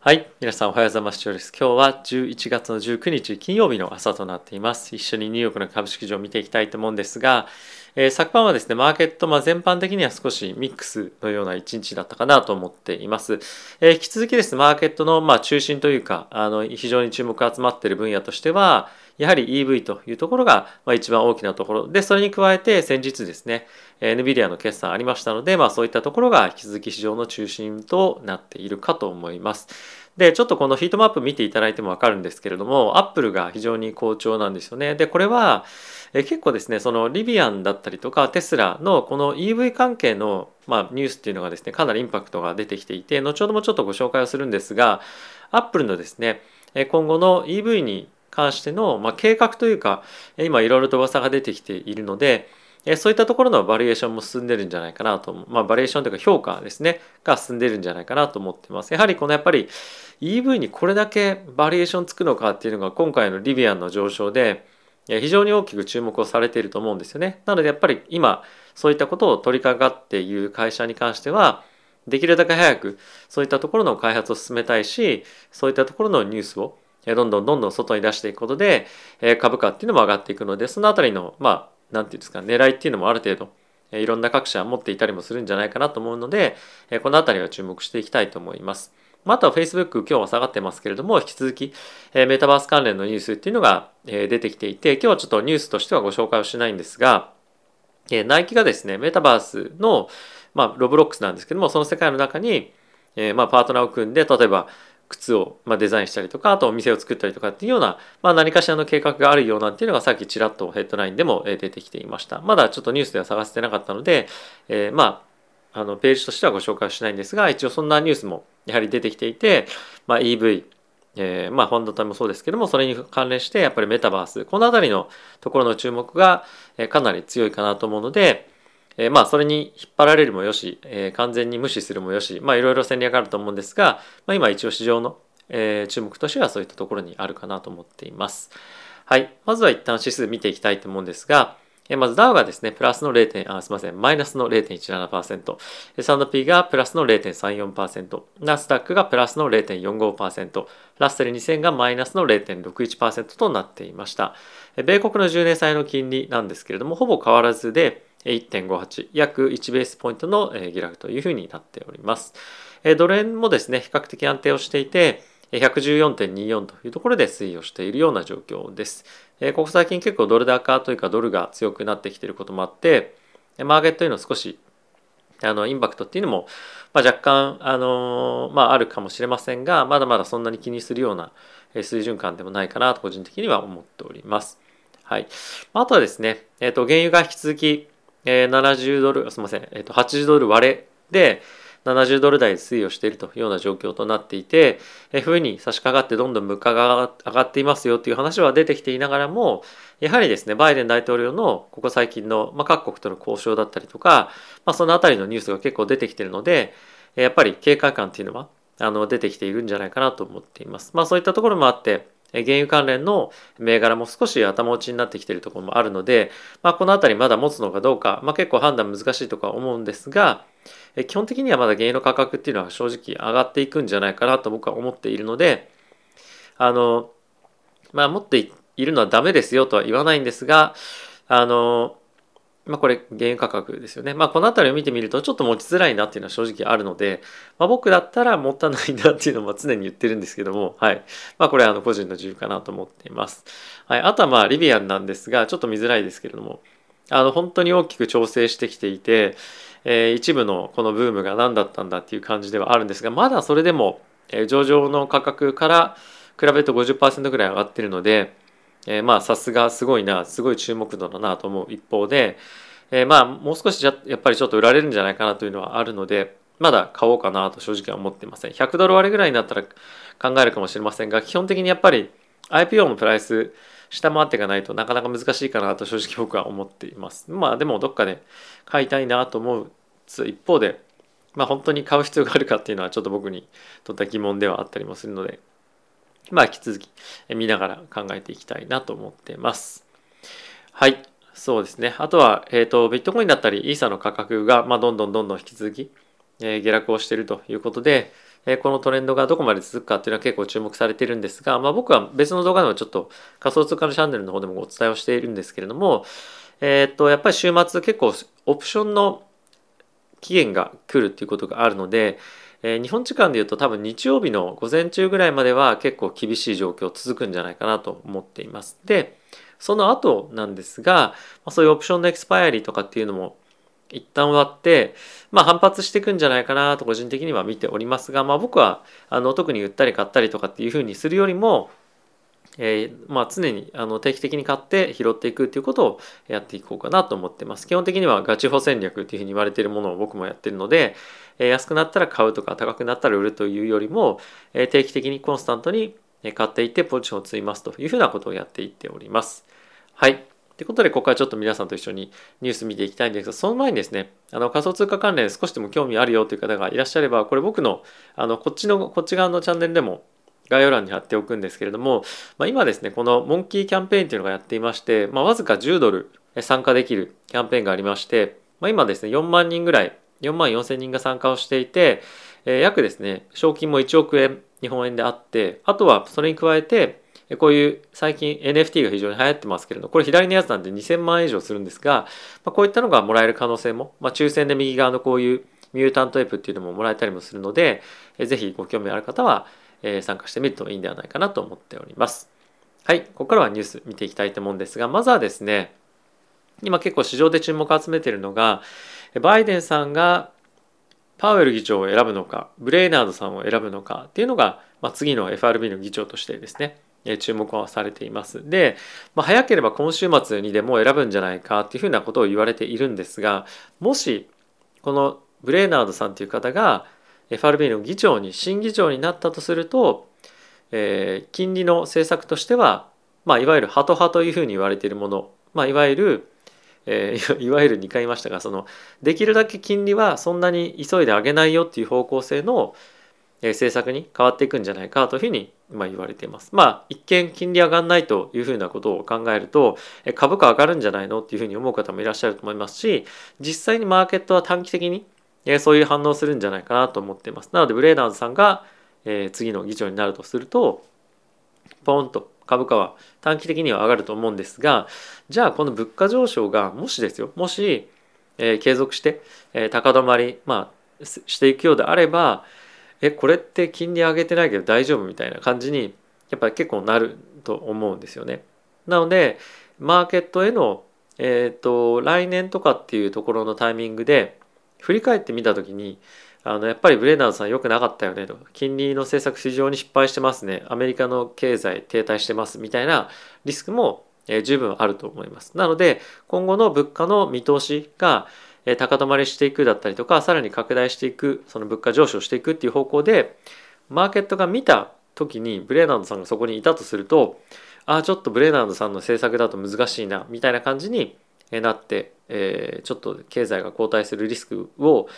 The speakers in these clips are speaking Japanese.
はい。皆さんおはようございます。今日は11月の19日金曜日の朝となっています。一緒にニューヨークの株式市場を見ていきたいと思うんですが、えー、昨晩はですね、マーケット、まあ、全般的には少しミックスのような一日だったかなと思っています。えー、引き続きですね、マーケットのま中心というか、あの非常に注目が集まっている分野としては、やはり EV というところがまあ一番大きなところで、それに加えて先日ですね、NVIDIA の決算ありましたので、まあそういったところが引き続き市場の中心となっているかと思います。で、ちょっとこのヒートマップ見ていただいてもわかるんですけれども、アップルが非常に好調なんですよね。で、これは、え結構ですね、そのリビアンだったりとかテスラのこの EV 関係の、まあ、ニュースっていうのがですね、かなりインパクトが出てきていて、後ほどもちょっとご紹介をするんですが、アップルのですね、今後の EV に関しての、まあ、計画というか、今いろいろと噂が出てきているので、えそういったところのバリエーションも進んでるんじゃないかなと、まあ、バリエーションというか評価ですね、が進んでるんじゃないかなと思ってます。やはりこのやっぱり EV にこれだけバリエーションつくのかっていうのが今回のリビアンの上昇で非常に大きく注目をされていると思うんですよね。なのでやっぱり今そういったことを取り掛かっている会社に関してはできるだけ早くそういったところの開発を進めたいしそういったところのニュースをどんどんどんどん外に出していくことで株価っていうのも上がっていくのでそのあたりのまあ何て言うんですか狙いっていうのもある程度いろんな各社持っていたりもするんじゃないかなと思うのでこの辺りは注目していきたいと思います。あとは Facebook 今日は下がってますけれども引き続きメタバース関連のニュースっていうのが出てきていて今日はちょっとニュースとしてはご紹介をしないんですがナイキがですねメタバースのまあロブロックスなんですけどもその世界の中にまあパートナーを組んで例えば靴をまデザインしたりとかあとお店を作ったりとかっていうような、まあ、何かしらの計画があるようなんていうのがさっきちらっとヘッドラインでも出てきていました。まだちょっとニュースでは探せてなかったので、えー、まああのページとしてはご紹介しないんですが一応そんなニュースもやはり出てきていて、まあ、EV えー、まあ半導体もそうですけどもそれに関連してやっぱりメタバースこの辺りのところの注目がかなり強いかなと思うので、えー、まあそれに引っ張られるもよし、えー、完全に無視するもよしまあいろいろ戦略あると思うんですが、まあ、今一応市場のえー、注目としてはそういったところにあるかなと思っています。はい。まずは一旦指数見ていきたいと思うんですが、えまずダウがですね、プラスの 0. あすみません、マイナスの0.17%、S&P がプラスの0.34%、ナスダックがプラスの0.45%、ラッセル2000がマイナスの0.61%となっていました。米国の10年債の金利なんですけれども、ほぼ変わらずで1.58、約1ベースポイントの下落というふうになっております。ドル円もですね、比較的安定をしていて、114.24というところで推移をしているような状況です。ここ最近結構ドル高というかドルが強くなってきていることもあって、マーケットへの少しあのインパクトっていうのも、まあ、若干あの、まあ、あるかもしれませんがまだまだそんなに気にするような水準感でもないかなと個人的には思っております。はい、あとはですね、えー、と原油が引き続き、えー、70ドルすみません、えー、と80ドル割れで、70ドル台で推移をしているというような状況となっていて、え冬に差し掛かってどんどん物価が上がっていますよという話は出てきていながらも、やはりですね、バイデン大統領のここ最近の、まあ、各国との交渉だったりとか、まあ、そのあたりのニュースが結構出てきているので、やっぱり警戒感っていうのはあの出てきているんじゃないかなと思っています。まあそういったところもあって、原油関連の銘柄も少し頭打ちになってきているところもあるので、まあ、この辺りまだ持つのかどうか、まあ、結構判断難しいとか思うんですが、基本的にはまだ原油の価格っていうのは正直上がっていくんじゃないかなと僕は思っているのであのまあ持っているのはダメですよとは言わないんですがあのまあこれ原油価格ですよね。まあこの辺りを見てみるとちょっと持ちづらいなっていうのは正直あるので、まあ、僕だったら持たないなっていうのも常に言ってるんですけども、はい。まあこれはあの個人の自由かなと思っています。はい。あとはまあリビアンなんですが、ちょっと見づらいですけれども、あの本当に大きく調整してきていて、えー、一部のこのブームが何だったんだっていう感じではあるんですがまだそれでも、え、上場の価格から比べると50%ぐらい上がってるので、えー、まあさすがすごいなすごい注目度だなと思う一方で、えー、まあもう少しじゃやっぱりちょっと売られるんじゃないかなというのはあるのでまだ買おうかなと正直は思っていません100ドル割れぐらいになったら考えるかもしれませんが基本的にやっぱり IPO のプライス下回っていかないとなかなか難しいかなと正直僕は思っています。まあでもどっかで買いたいなと思う一方でまあ本当に買う必要があるかっていうのはちょっと僕にとった疑問ではあったりもするのでまあ引き続き見ながら考えていきたいなと思っています。はい。そうですね。あとは、えっ、ー、と、ビットコインだったり、イーサの価格が、まあ、どんどんどんどん引き続き、えー、下落をしているということで、えこのトレンドがどこまで続くかっていうのは結構注目されているんですが、まあ、僕は別の動画でもちょっと仮想通貨のチャンネルの方でもお伝えをしているんですけれども、えー、とやっぱり週末結構オプションの期限が来るっていうことがあるので、えー、日本時間でいうと多分日曜日の午前中ぐらいまでは結構厳しい状況続くんじゃないかなと思っています。でその後なんですが、ま、そういうオプションのエクスパイアリーとかっていうのも一旦終わって、まあ、反発していくんじゃないかなと個人的には見ておりますが、まあ、僕はあの特に売ったり買ったりとかっていうふうにするよりもえー、まあ、常にあの定期的に買って拾っていくっていうことをやっていこうかなと思ってます。基本的にはガチ保戦略っていうふうに言われているものを僕もやってるので、えー、安くなったら買うとか高くなったら売るというよりも、えー、定期的にコンスタントに買っていってポジションを積みますというふうなことをやっていっております。はい。ということで、ここからちょっと皆さんと一緒にニュース見ていきたいんですが、その前にですね、あの仮想通貨関連少しでも興味あるよという方がいらっしゃれば、これ僕のあのこっちのこっち側のチャンネルでも概要欄に貼っておくんですけれども、まあ、今ですねこのモンキーキャンペーンっていうのがやっていまして、まあ、わずか10ドル参加できるキャンペーンがありまして、まあ、今ですね4万人ぐらい4万4千人が参加をしていて、え、約ですね賞金も1億円日本円であってあとはそれに加えてこういう最近 NFT が非常に流行ってますけれどこれ左のやつなんで2000万円以上するんですが、ま、こういったのがもらえる可能性も、ま、抽選で右側のこういうミュータントエプっていうのももらえたりもするので、えー、ぜひご興味ある方はえ参加してみるといいんではないかなと思っております。はい、ここからはニュース見ていきたいと思うんですが、まずはですね、今結構市場で注目を集めているのが、バイデンさんがパウエル議長を選ぶのか、ブレイナードさんを選ぶのかっていうのが、まあ、次の FRB の議長としてですね、注目はされています。で、まあ、早ければ今週末にでも選ぶんじゃないかっていうふうなことを言われているんですが、もしこのブレイナードさんという方が FRB の議長に新議長になったとすると、えー、金利の政策としては、まあ、いわゆるハト派というふうに言われているもの、まあ、いわゆる、えー、いわゆる2回言いましたがそのできるだけ金利はそんなに急いで上げないよっていう方向性の、え、政策に変わっていくんじゃないかというふうに、ま、言われています。まあ一見金利上がんないというふうなことを考えると、株価上がるんじゃないのっていうふうに思う方もいらっしゃると思いますし実際にマーケットは短期的にそういう反応するんじゃないかなと思っています。なのでブレーナーズさんが、次の議長になるとするとポンと株価は短期的には上がると思うんですがじゃあこの物価上昇がもしですよもし、えー、継続して、えー、高止まり、まあ、していくようであればえこれって金利上げてないけど大丈夫みたいな感じにやっぱり結構なると思うんですよね。なのでマーケットへの、えーと来年とかっていうところのタイミングで振り返ってみた時にあのやっぱりブレーナードさん良くなかったよねと金利の政策非常に失敗してますねアメリカの経済停滞してますみたいなリスクも十分あると思います。なので今後の物価の見通しが高止まりしていくだったりとかさらに拡大していくその物価上昇していくっていう方向でマーケットが見た時にブレーナードさんがそこにいたとするとああちょっとブレーナードさんの政策だと難しいなみたいな感じになって、え、ちょっと経済が後退するリスクを、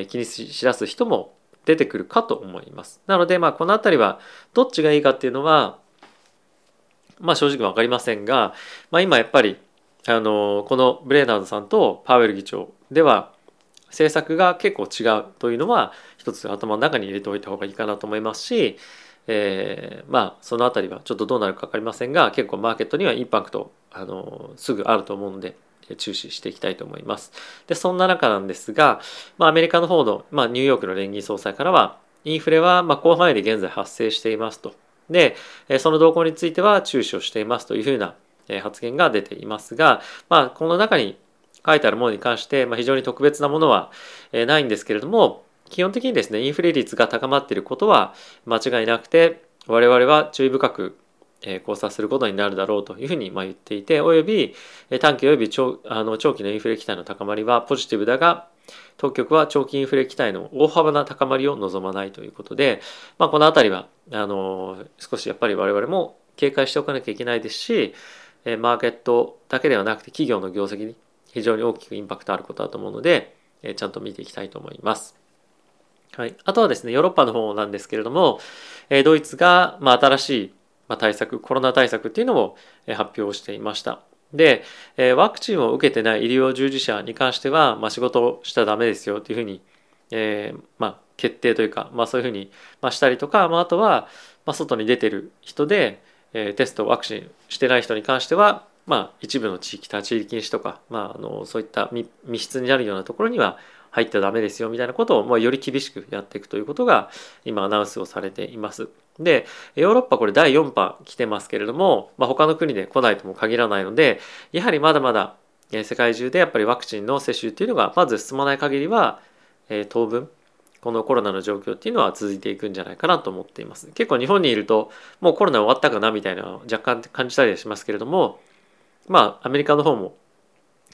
え、気にしだす人も出てくるかと思います。なので、まあ、この辺りはどっちがいいかっていうのは、まあ、正直分かりませんが、まあ、今やっぱりあのこのブレーナードさんとパウエル議長では政策が結構違うというのは一つ頭の中に入れておいた方がいいかなと思いますし、えー、まあその辺りはちょっとどうなるか分かりませんが結構マーケットにはインパクトあのすぐあると思うので注視していきたいと思います。で、そんな中なんですが、まあ、アメリカの方の、まあ、ニューヨークの連銀総裁からは、インフレはま広範囲で現在発生していますと。で、その動向については注視をしていますというふうな発言が出ていますが、まあ、この中に書いてあるものに関して、ま、非常に特別なものはないんですけれども、基本的にですね、インフレ率が高まっていることは間違いなくて、我々は注意深く考察することになるだろうというふうに言っていておよび短期および長あの長期のインフレ期待の高まりはポジティブだが当局は長期インフレ期待の大幅な高まりを望まないということで、まあ、この辺りはあの少しやっぱり我々も警戒しておかなきゃいけないですしマーケットだけではなくて企業の業績に非常に大きくインパクトあることだと思うのでちゃんと見ていきたいと思います。はい、あとはですねヨーロッパの方なんですけれどもドイツが、まあ、新しいま対策、コロナ対策っていうのを発表していました。で、ワクチンを受けてない医療従事者に関しては、まあ、仕事をしちゃダメですよっていうふうに、えー、まあ、決定というか、まあ、そういうふうに、したりとか、まあ、あとは、まあ、外に出てる人で、え、テストワクチンしてない人に関しては、まあ、一部の地域立ち入り禁止とか、まあ、あのそういった密室になるようなところには入ってはダメですよみたいなことを、まあ、より厳しくやっていくということが今アナウンスをされています。でヨーロッパこれ第4波来てますけれども、まあ、他の国で来ないとも限らないのでやはりまだまだ世界中でやっぱりワクチンの接種っていうのがまず進まない限りは、えー、当分このコロナの状況っていうのは続いていくんじゃないかなと思っています。結構日本にいるともうコロナ終わったかなみたいなのを若干感じたりはしますけれどもまあアメリカの方も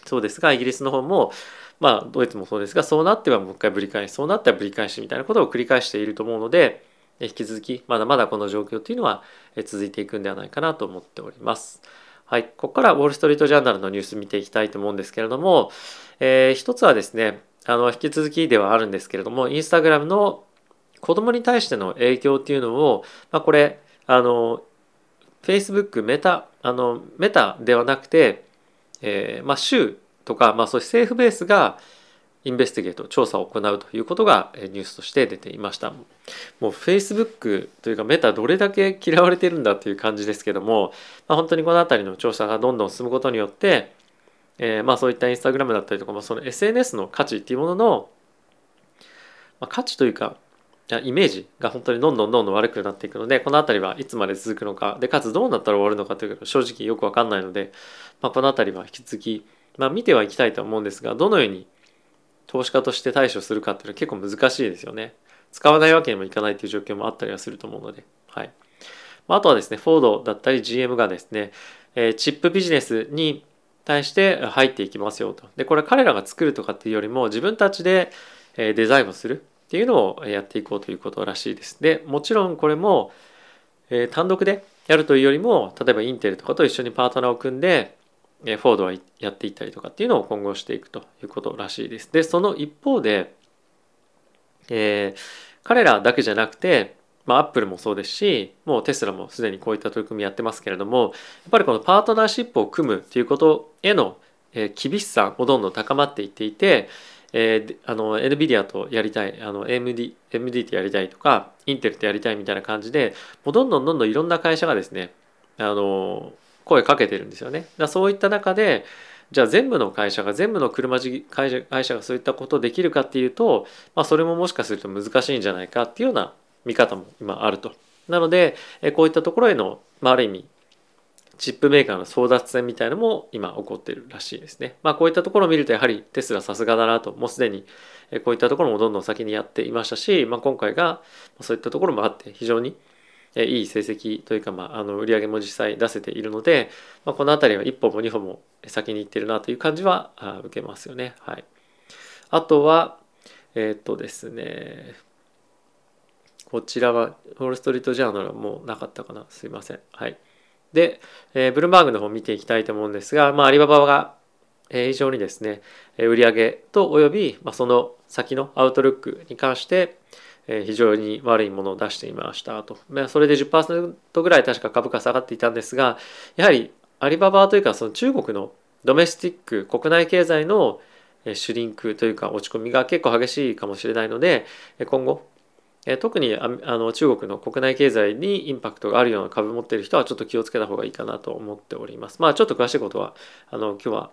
そうですがイギリスの方もまあドイツもそうですがそうなってはもう一回ぶり返しそうなってはぶり返しみたいなことを繰り返していると思うので引き続きまだまだこの状況っていうのは続いていくんではないかなと思っております。はい、ここからウォール・ストリート・ジャーナルのニュース見ていきたいと思うんですけれども、えー、一つはですねあの引き続きではあるんですけれどもインスタグラムの子供に対しての影響っていうのを、まあ、これあの Facebook メタあのメタではなくて、えー、まあ州とか、まあ、そういう政府ベースがインベスティゲート調査を行うということがニュースとして出ていました。もう Facebook というかメタどれだけ嫌われてるんだという感じですけども、まあ、本当にこの辺りの調査がどんどん進むことによって、えー、まあそういったインスタグラムだったりとか、まあ、その SNS の価値っていうものの、まあ、価値というかイメージが本当にどんどんどんどん悪くなっていくのでこの辺りはいつまで続くのかでかつどうなったら終わるのかという正直よく分かんないので、まあ、この辺りは引き続き、まあ、見てはいきたいと思うんですがどのように投資家として対処するかっていうのは結構難しいですよね。使わないわけにもいかないという状況もあったりはすると思うので。はい。あとはですね、フォードだったり GM がですね、えチップビジネスに対して入っていきますよと。で、これは彼らが作るとかっていうよりも自分たちでデザインをするっていうのをやっていこうということらしいです。で、もちろんこれも単独でやるというよりも、例えばインテルとかと一緒にパートナーを組んで、フォードはやっていったりとかっていうのを今後していくということらしいです。で、その一方で、えー、彼らだけじゃなくて、まあ、アップルもそうですし、もうテスラもすでにこういった取り組みやってますけれども、やっぱりこのパートナーシップを組むっていうことへの、えー、厳しさもどんどん高まっていっていて、えー、あの NVIDIA とやりたいあの AMD, AMD とやりたいとかインテルとやりたいみたいな感じでもうどんどんどんどんいろんな会社がですねあの声かけてるんですよね。だそういった中でじゃあ全部の会社が全部の車会社会社がそういったことできるかっていうと、まあ、それももしかすると難しいんじゃないかっていうような見方も今あると。なのでこういったところへの、まあ、ある意味チップメーカーの争奪戦みたいのも今起こってるらしいですね。まあこういったところを見るとやはりテスラさすがだなともうすでにこういったところもどんどん先にやっていましたし、まあ、今回がそういったところもあって非常にえいい成績というか、まあ、あの売り上げも実際出せているので、まあ、この辺りは一歩も二歩も先に行ってるなという感じは受けますよね。はい、あとはえっ、とですねこちらはウォール・ストリート・ジャーナルはもうなかったかなすいません。はい、で、えー、ブルームバーグの方を見ていきたいと思うんですが、まあ、アリババが非常にですね売上とおよび、ま、その先のアウトルックに関して非常に悪いものを出していましたと。それで10%ぐらい確か株価下がっていたんですが、やはりアリババというかその中国のドメスティック国内経済のシュリンクというか落ち込みが結構激しいかもしれないので今後特にあの中国の国内経済にインパクトがあるような株持っている人はちょっと気をつけた方がいいかなと思っております。まあちょっと詳しいことはあの今日は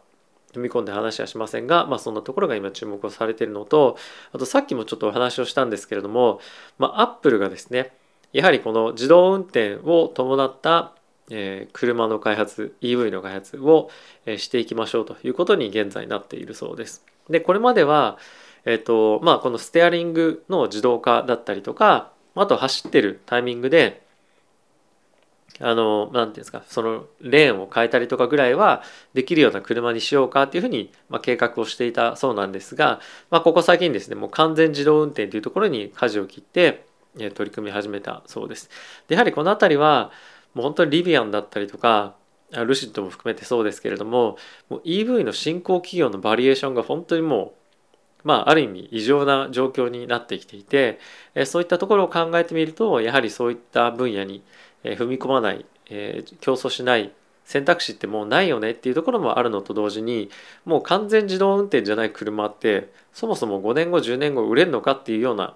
踏み込んで話はしませんが、まあ、そんなところが今注目をされているのとあとさっきもちょっとお話をしたんですけれども、ま、アップルがですねやはりこの自動運転を伴ったえ車の開発 EV の開発をえしていきましょうということに現在なっているそうです。でこれまでは、えーとまあ、このステアリングの自動化だったりとかあと走ってるタイミングであの、なんていうんですか、そのレーンを変えたりとかぐらいはできるような車にしようかっていうふうに、まあ、計画をしていたそうなんですが、まあ、ここ最近ですね、もう完全自動運転というところに舵を切って、え取り組み始めたそうです。で、やはりこの辺りは、もう本当にリビアンだったりとか、ルシッドも含めてそうですけれども、もう EV の新興企業のバリエーションが本当にもう、まあ、ある意味異常な状況になってきていて、そういったところを考えてみると、やはりそういった分野に踏み込まない、えー、競争しない選択肢ってもうないよねっていうところもあるのと同時にもう完全自動運転じゃない車ってそもそも5年後10年後売れるのかっていうような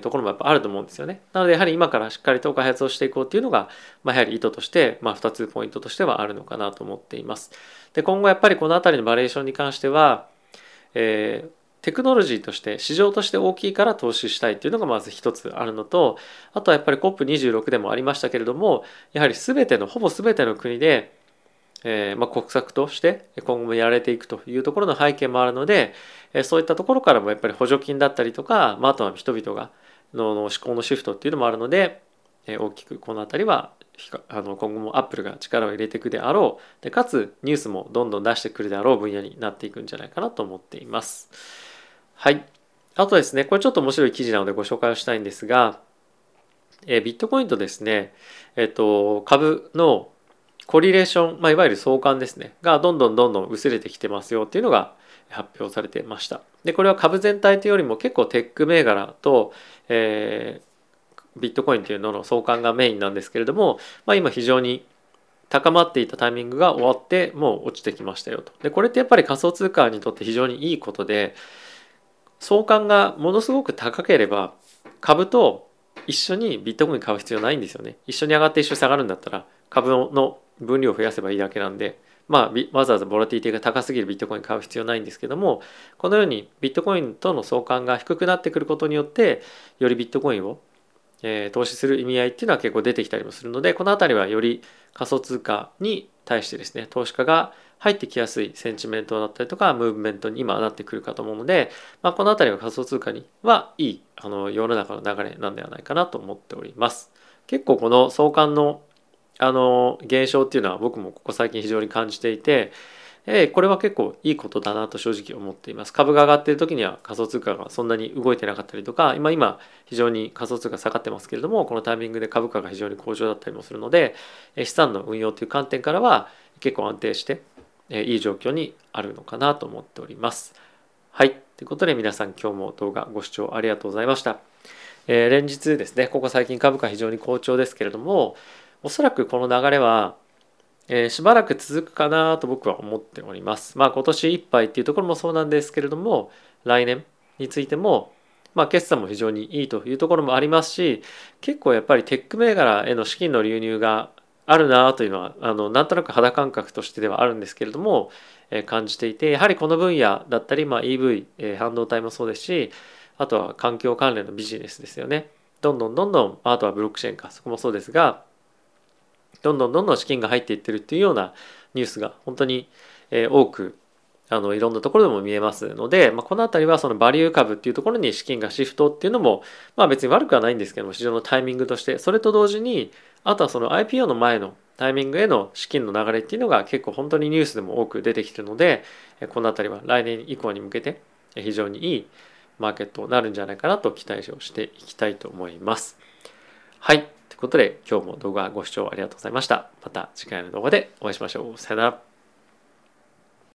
ところもやっぱあると思うんですよね。なのでやはり今からしっかりと開発をしていこうっていうのが、まあ、やはり意図として、まあ、2つポイントとしてはあるのかなと思っています。で今後やっぱりこの辺りのバリエーションに関しては、えー、テクノロジーとして市場として大きいから投資したいっていうのがまず一つあるのとあとはやっぱり COP26 でもありましたけれどもやはり全てのほぼ全ての国で、えー、まあ、国策として今後もやられていくというところの背景もあるのでそういったところからもやっぱり補助金だったりとか、まあ、あとは人々がの思考のシフトっていうのもあるので大きくこの辺りはあの今後もアップルが力を入れていくであろうでかつニュースもどんどん出してくるであろう分野になっていくんじゃないかなと思っています。はい。あとですね、これちょっと面白い記事なのでご紹介をしたいんですが、えビットコインとですね、えっと、株のコリレーション、まあ、いわゆる相関ですね、がどんどんどんどん薄れてきてますよっていうのが発表されてました。で、これは株全体というよりも結構テック銘柄と、えー、ビットコインというのの相関がメインなんですけれども、まあ、今非常に高まっていたタイミングが終わってもう落ちてきましたよと。で、これってやっぱり仮想通貨にとって非常にいいことで、相関がものすごく高ければ株と一緒にビットコイン買う必要ないんですよね。一緒に上がって一緒に下がるんだったら株の分量を増やせばいいだけなんで、まあ、わざわざボラティティが高すぎるビットコイン買う必要ないんですけどもこのようにビットコインとの相関が低くなってくることによってよりビットコインを、え、投資する意味合いっていうのは結構出てきたりもするのでこの辺りはより仮想通貨に対してですね投資家が入ってきやすいセンチメントだったりとかムーブメントに今なってくるかと思うので、まあ、この辺りは仮想通貨にはいいあの世の中の流れなんではないかなと思っております。結構この相関のあの現象っていうのは僕もここ最近非常に感じていて、えこれは結構いいことだなと正直思っています。株が上がっている時には仮想通貨がそんなに動いてなかったりとか、今今非常に仮想通貨下がってますけれども、このタイミングで株価が非常に好調だったりもするので、資産の運用という観点からは結構安定してえいい状況にあるのかなと思っております。はい。ということで皆さん今日も動画ご視聴ありがとうございました。えー、連日ですね、ここ最近株価非常に好調ですけれども、おそらくこの流れは、えー、しばらく続くかなと僕は思っております。まあ今年いっぱいっていうところもそうなんですけれども、来年についても、まあ決算も非常にいいというところもありますし、結構やっぱりテック銘柄への資金の流入があるなというのはあのなんとなく肌感覚としてではあるんですけれども、え、感じていてやはりこの分野だったり、まあ、EV、えー、半導体もそうですしあとは環境関連のビジネスですよね。どんどんどんどんあとはブロックチェーンかそこもそうですがどんどんどんどん資金が入っていってるっていうようなニュースが本当に、え、多くあのいろんなところでも見えますので、まあ、この辺りはそのバリュー株っていうところに資金がシフトっていうのも、まあ、別に悪くはないんですけども市場のタイミングとしてそれと同時にあとはその IPO の前のタイミングへの資金の流れっていうのが結構本当にニュースでも多く出てきてるのでこの辺りは来年以降に向けて非常にいいマーケットになるんじゃないかなと期待をしていきたいと思います。はい。ということで今日も動画ご視聴ありがとうございました。また次回の動画でお会いしましょう。さよなら。